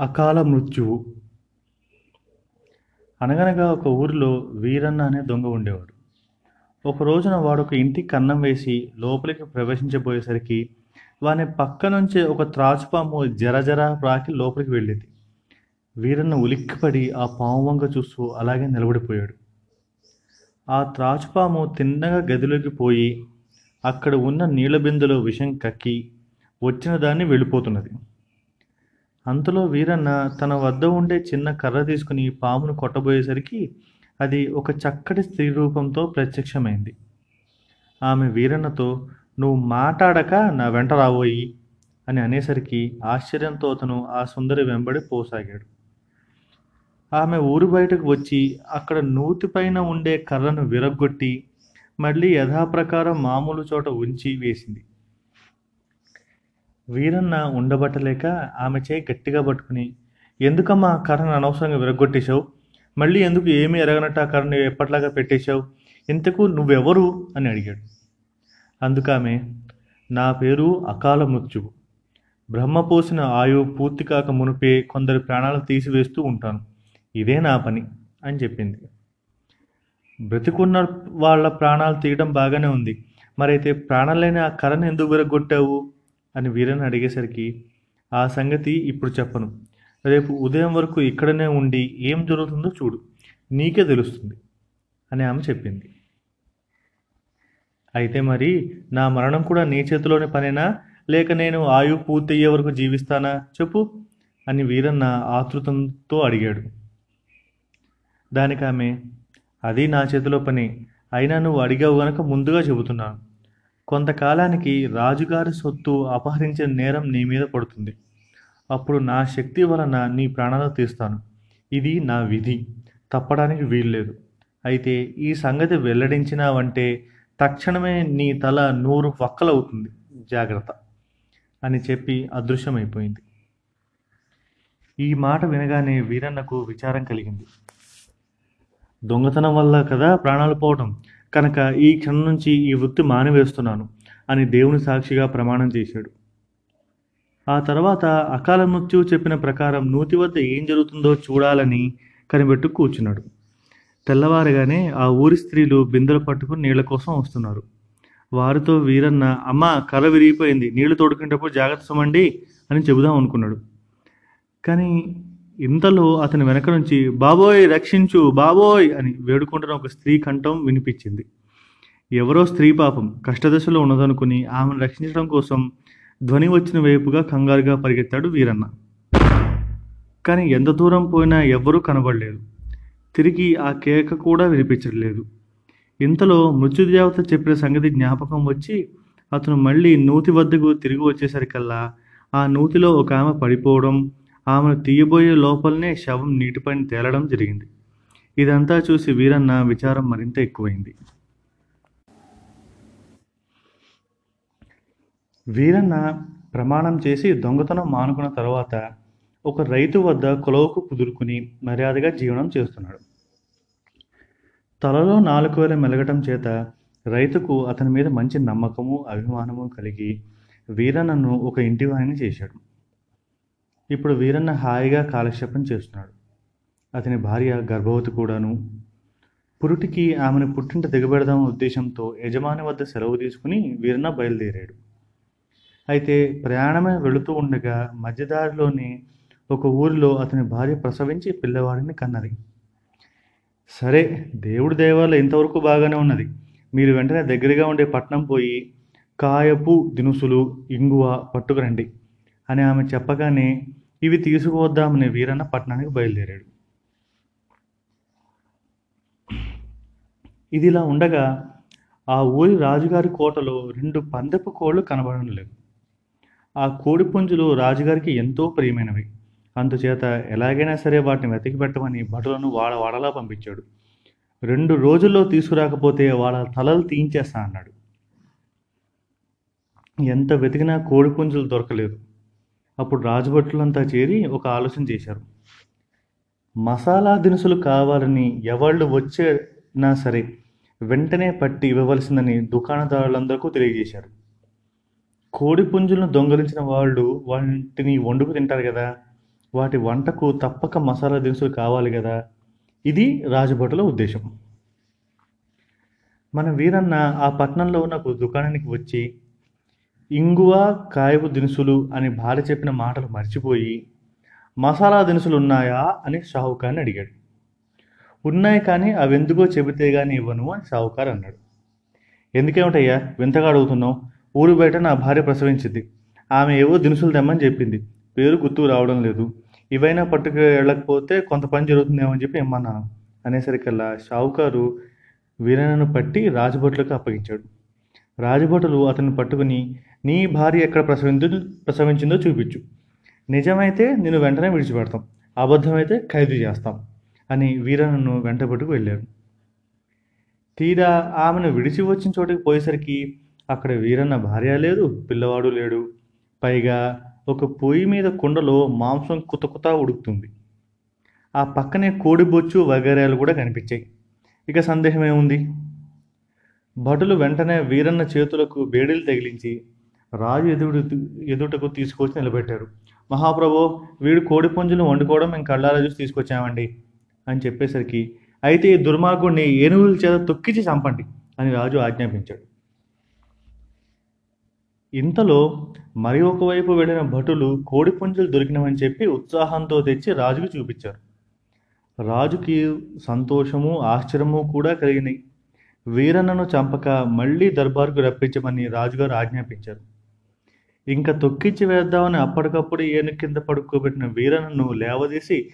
అకాల మృత్యువు. అనగనగా ఒక ఊరిలో వీరన్న అనే దొంగ ఉండేవాడు. ఒక రోజున వాడు ఒక ఇంటికి కన్నం వేసి లోపలికి ప్రవేశించబోయేసరికి వాని పక్క నుంచి ఒక త్రాచుపాము జరజర ప్రాకి లోపలికి వెళ్ళింది. వీరన్న ఉలిక్కిపడి ఆ పాము వంక చూస్తూ అలాగే నిలబడిపోయాడు. ఆ త్రాచుపాము తిన్నగా గదిలోకి పోయి అక్కడ ఉన్న నీళ్ళ బిందులో విషం కక్కి వచ్చిన దాన్ని వెళ్ళిపోతున్నది. అంతలో వీరన్న తన వద్ద ఉండే చిన్న కర్ర తీసుకుని పామును కొట్టబోయేసరికి అది ఒక చక్కటి స్త్రీ రూపంతో ప్రత్యక్షమైంది. ఆమె వీరన్నతో నువ్వు మాట్లాడక నా వెంట రాబోయి అని అనేసరికి ఆశ్చర్యంతో అతను ఆ సుందరి వెంబడి పోసాగాడు. ఆమె ఊరు బయటకు వచ్చి అక్కడ నూతిపైన ఉండే కర్రను విరగ్గొట్టి మళ్ళీ యథాప్రకారం మామూలు చోట ఉంచి వేసింది. వీరన్న ఉండబట్టలేక ఆమె చేయి గట్టిగా పట్టుకుని ఎందుకమ్మా కర్రను అనవసరంగా విరగొట్టేశావు మళ్ళీ ఎందుకు ఏమీ ఎరగనట్టు ఆ కర్రను ఎప్పట్లాగా పెట్టేశావు? ఇంతకు నువ్వెవరు? అని అడిగాడు. అందుకామె నా పేరు అకాల మృత్యువు. బ్రహ్మ పోసిన ఆయువు పూర్తి కాక మునిపే కొందరు ప్రాణాలు తీసివేస్తూ ఉంటాను. ఇదే నా పని అని చెప్పింది. బ్రతికున్న వాళ్ళ ప్రాణాలు తీయడం బాగానే ఉంది. మరైతే ప్రాణాలైన ఆ కర్రను ఎందుకు విరగొట్టావు అని వీరన్ అడిగేసరికి ఆ సంగతి ఇప్పుడు చెప్పను. రేపు ఉదయం వరకు ఇక్కడనే ఉండి ఏం జరుగుతుందో చూడు. నీకే తెలుస్తుంది అని ఆమె చెప్పింది. అయితే మరి నా మరణం కూడా నీ చేతిలోని పనేనా? లేక నేను ఆయువు పూర్తయ్యే వరకు జీవిస్తానా? చెప్పు అని వీరన్న ఆతృతంతో అడిగాడు. దానికి ఆమె అది నా చేతిలో పని. అయినా నువ్వు అడిగావు గనక ముందుగా చెబుతున్నాను. కొంతకాలానికి రాజుగారి సొత్తు అపహరించిన నేరం నీ మీద పడుతుంది. అప్పుడు నా శక్తి వలన నీ ప్రాణాలు తీస్తాను. ఇది నా విధి. తప్పడానికి వీల్లేదు. అయితే ఈ సంగతి వెల్లడించినావంటే తక్షణమే నీ తల నూరు వక్కలవుతుంది. జాగ్రత్త. అని చెప్పి అదృశ్యమైపోయింది. ఈ మాట వినగానే వీరన్నకు విచారం కలిగింది. దొంగతనం వల్ల కదా ప్రాణాలు పోవటం? కనుక ఈ క్షణం నుంచి ఈ వృత్తి మానివేస్తున్నాను అని దేవుని సాక్షిగా ప్రమాణం చేశాడు. ఆ తర్వాత అకాల మృత్యువు చెప్పిన ప్రకారం నూతి వద్ద ఏం జరుగుతుందో చూడాలని కనిపెట్టు కూర్చున్నాడు. తెల్లవారుగానే ఆ ఊరి స్త్రీలు బిందెలు పట్టుకుని నీళ్ళ కోసం వస్తున్నారు. వారితో వీరన్న అమ్మ కర్ర విరిగిపోయింది నీళ్ళు తోడుకునేటప్పుడు జాగ్రత్త సుమండి అని చెబుదాం అనుకున్నాడు. కానీ ఇంతలో అతని వెనక నుంచి బాబోయ్ రక్షించు బాబోయ్ అని వేడుకుంటున్న ఒక స్త్రీ కంఠం వినిపించింది. ఎవరో స్త్రీ పాపం కష్టదశలో ఉన్నదనుకుని ఆమెను రక్షించడం కోసం ధ్వని వచ్చిన వైపుగా కంగారుగా పరిగెత్తాడు వీరన్న. కానీ ఎంత దూరం పోయినా ఎవ్వరూ కనబడలేదు. తిరిగి ఆ కేక కూడా వినిపించలేదు ఇంతలో మృత్యుదేవత చెప్పిన సంగతి జ్ఞాపకం వచ్చి అతను మళ్ళీ నూతి వద్దకు తిరిగి వచ్చేసరికల్లా ఆ నూతిలో ఒక ఆమె పడిపోవడం ఆమెను తీయబోయే లోపలనే శవం నీటిపైన తేలడం జరిగింది. ఇదంతా చూసి వీరన్న విచారం మరింత ఎక్కువైంది. వీరన్న ప్రమాణం చేసి దొంగతనం మానుకున్న తర్వాత ఒక రైతు వద్ద కొలవుకు కుదురుకుని మర్యాదగా జీవనం చేస్తున్నాడు. తలలో నాలుగు వేల మెలగటం చేత రైతుకు అతని మీద మంచి నమ్మకము అభిమానము కలిగి వీరన్నను ఒక ఇంటివాణిని చేశాడు. ఇప్పుడు వీరన్న హాయిగా కాలక్షేపం చేస్తున్నాడు. అతని భార్య గర్భవతి కూడాను. పురుటికి ఆమెను పుట్టింట దిగబెడదాం ఉద్దేశంతో యజమాని వద్ద సెలవు తీసుకుని వీరన్న బయలుదేరాడు. అయితే ప్రయాణమే వెళుతూ ఉండగా మధ్యదారిలోనే ఒక ఊరిలో అతని భార్య ప్రసవించి పిల్లవాడిని కన్నది. సరే దేవుడి దేవాలయం ఇంతవరకు బాగానే ఉన్నది. మీరు వెంటనే దగ్గరగా ఉండే పట్నం పోయి కాయపు దినుసులు ఇంగువ పట్టుకురండి అని ఆమె చెప్పగానే ఇవి తీసుకువద్దామని వీరన్న పట్టణానికి బయలుదేరాడు. ఇదిలా ఉండగా ఆ ఊరి రాజుగారి కోటలో రెండు పందెపు కోళ్ళు కనబడడం లేదు ఆ కోడి పుంజులు రాజుగారికి ఎంతో ప్రియమైనవి. అందుచేత ఎలాగైనా సరే వాటిని వెతికి పెట్టమని భటులను వాడ వాడలా పంపించాడు. రెండు రోజుల్లో తీసుకురాకపోతే వాళ్ళ తలలు తీయించేస్తా అన్నాడు. ఎంత వెతికినా కోడి పుంజులు దొరకలేదు. అప్పుడు రాజభటులంతా చేరి ఒక ఆలోచన చేశారు. మసాలా దినుసులు కావాలని ఎవళ్ళు వచ్చినా సరే వెంటనే పట్టి ఇవ్వవలసిందని దుకాణదారులందరికీ తెలియజేశారు. కోడి పుంజులను దొంగలించిన వాళ్ళు వాటిని వండుకు తింటారు కదా వాటి వంటకు తప్పక మసాలా దినుసులు కావాలి కదా ఇది రాజభటుల ఉద్దేశం. మన వీరన్న ఆ పట్టణంలో ఉన్న ఒక దుకాణానికి వచ్చి ఇంగువ కాయపు దినుసులు అని భార్య చెప్పిన మాటలు మర్చిపోయి మసాలా దినుసులు ఉన్నాయా అని షావుకార్ని అడిగాడు. ఉన్నాయి కానీ అవి ఎందుకో చెబితే కానీ ఇవ్వను అని షావుకార్ అన్నాడు. ఎందుకేమిటయ్యా? వింతగా అడుగుతున్నావు. ఊరు బయట నా భార్య ప్రసవించింది. ఆమె ఏవో దినుసులు తెమ్మని చెప్పింది. పేరు గుర్తుకు రావడం లేదు. ఇవైనా పట్టుకు వెళ్ళకపోతే కొంత పని జరుగుతుందేమో అని చెప్పి ఇమ్మన్నాను అనేసరికల్లా షావుకారు వీరన్నను పట్టి రాజభటులకు అప్పగించాడు. రాజభటులు అతన్ని పట్టుకుని నీ భార్య ఎక్కడ ప్రసవించు ప్రసవించిందో చూపించు. నిజమైతే నేను వెంటనే విడిచిపెడతాం. అబద్ధమైతే ఖైదు చేస్తాం అని వీరన్నను వెంటబెట్టుకు వెళ్ళారు తీరా ఆమెను విడిచి వచ్చిన చోటికి పోయేసరికి అక్కడ వీరన్న భార్య లేదు పిల్లవాడు లేడు. పైగా ఒక పొయ్యి మీద కుండలో మాంసం కుతకుత ఉడుకుతుంది. ఆ పక్కనే కోడిబొచ్చు వగేరాలు కూడా కనిపించాయి. ఇక సందేహం ఏముంది? భటులు వెంటనే వీరన్న చేతులకు బేడీలు తగిలించి రాజు ఎదుడు ఎదుటకు తీసుకొచ్చి నిలబెట్టారు. మహాప్రభు వీడు కోడి పుంజులు వండుకోవడం మేము కళ్ళారా చూసి తీసుకొచ్చామండి అని చెప్పేసరికి అయితే ఈ దుర్మార్గుడిని ఏనుగుల చేత తొక్కిచి చంపండి అని రాజు ఆజ్ఞాపించాడు. ఇంతలో మరి ఒకవైపు వెళ్ళిన భటులు కోడి పుంజులు దొరికినవని చెప్పి ఉత్సాహంతో తెచ్చి రాజుకు చూపించారు. రాజుకి సంతోషము ఆశ్చర్యము కూడా కలిగినాయి. వీరన్నను చంపక మళ్ళీ దర్బారుకు రప్పించమని రాజుగారు ఆజ్ఞాపించారు. ఇంకా తొక్కించి వేద్దామని అప్పటికప్పుడు ఏనుగు కింద పడుకోబెట్టిన వీరన్నను లేవదీసి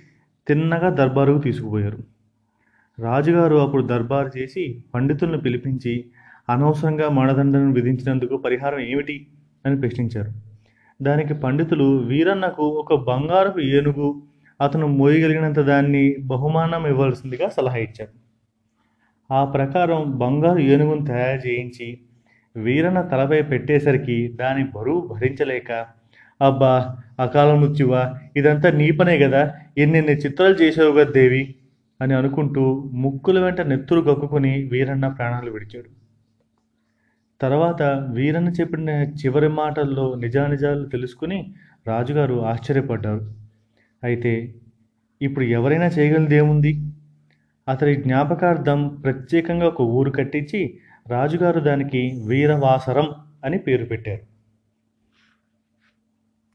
తిన్నగా దర్బారుకు తీసుకుపోయారు. రాజుగారు అప్పుడు దర్బారు చేసి పండితులను పిలిపించి అనవసరంగా మరణదండను విధించినందుకు పరిహారం ఏమిటి అని ప్రశ్నించారు. దానికి పండితులు వీరన్నకు ఒక బంగారపు ఏనుగు అతను మోయగలిగినంత దాన్ని బహుమానం ఇవ్వాల్సిందిగా సలహా ఇచ్చారు. ఆ ప్రకారం బంగారు ఏనుగును తయారు చేయించి వీరన్న తలపై పెట్టేసరికి దాని బరువు భరించలేక అబ్బా అకాల మృత్యువా ఇదంతా నీ పనే కదా ఎన్నెన్ని చిత్రాలు చేసావు కదా దేవి అని అనుకుంటూ ముక్కుల వెంట నెత్తురు గక్కుని వీరన్న ప్రాణాలు విడిచాడు. తర్వాత వీరన్న చెప్పిన చివరి మాటల్లో నిజానిజాలు తెలుసుకుని రాజుగారు ఆశ్చర్యపడ్డారు. అయితే ఇప్పుడు ఎవరైనా చేయగలిదేముంది? అతడి జ్ఞాపకార్థం ప్రత్యేకంగా ఒక ఊరు కట్టించి రాజుగారు దానికి వీరవాసరం అని పేరు పెట్టారు.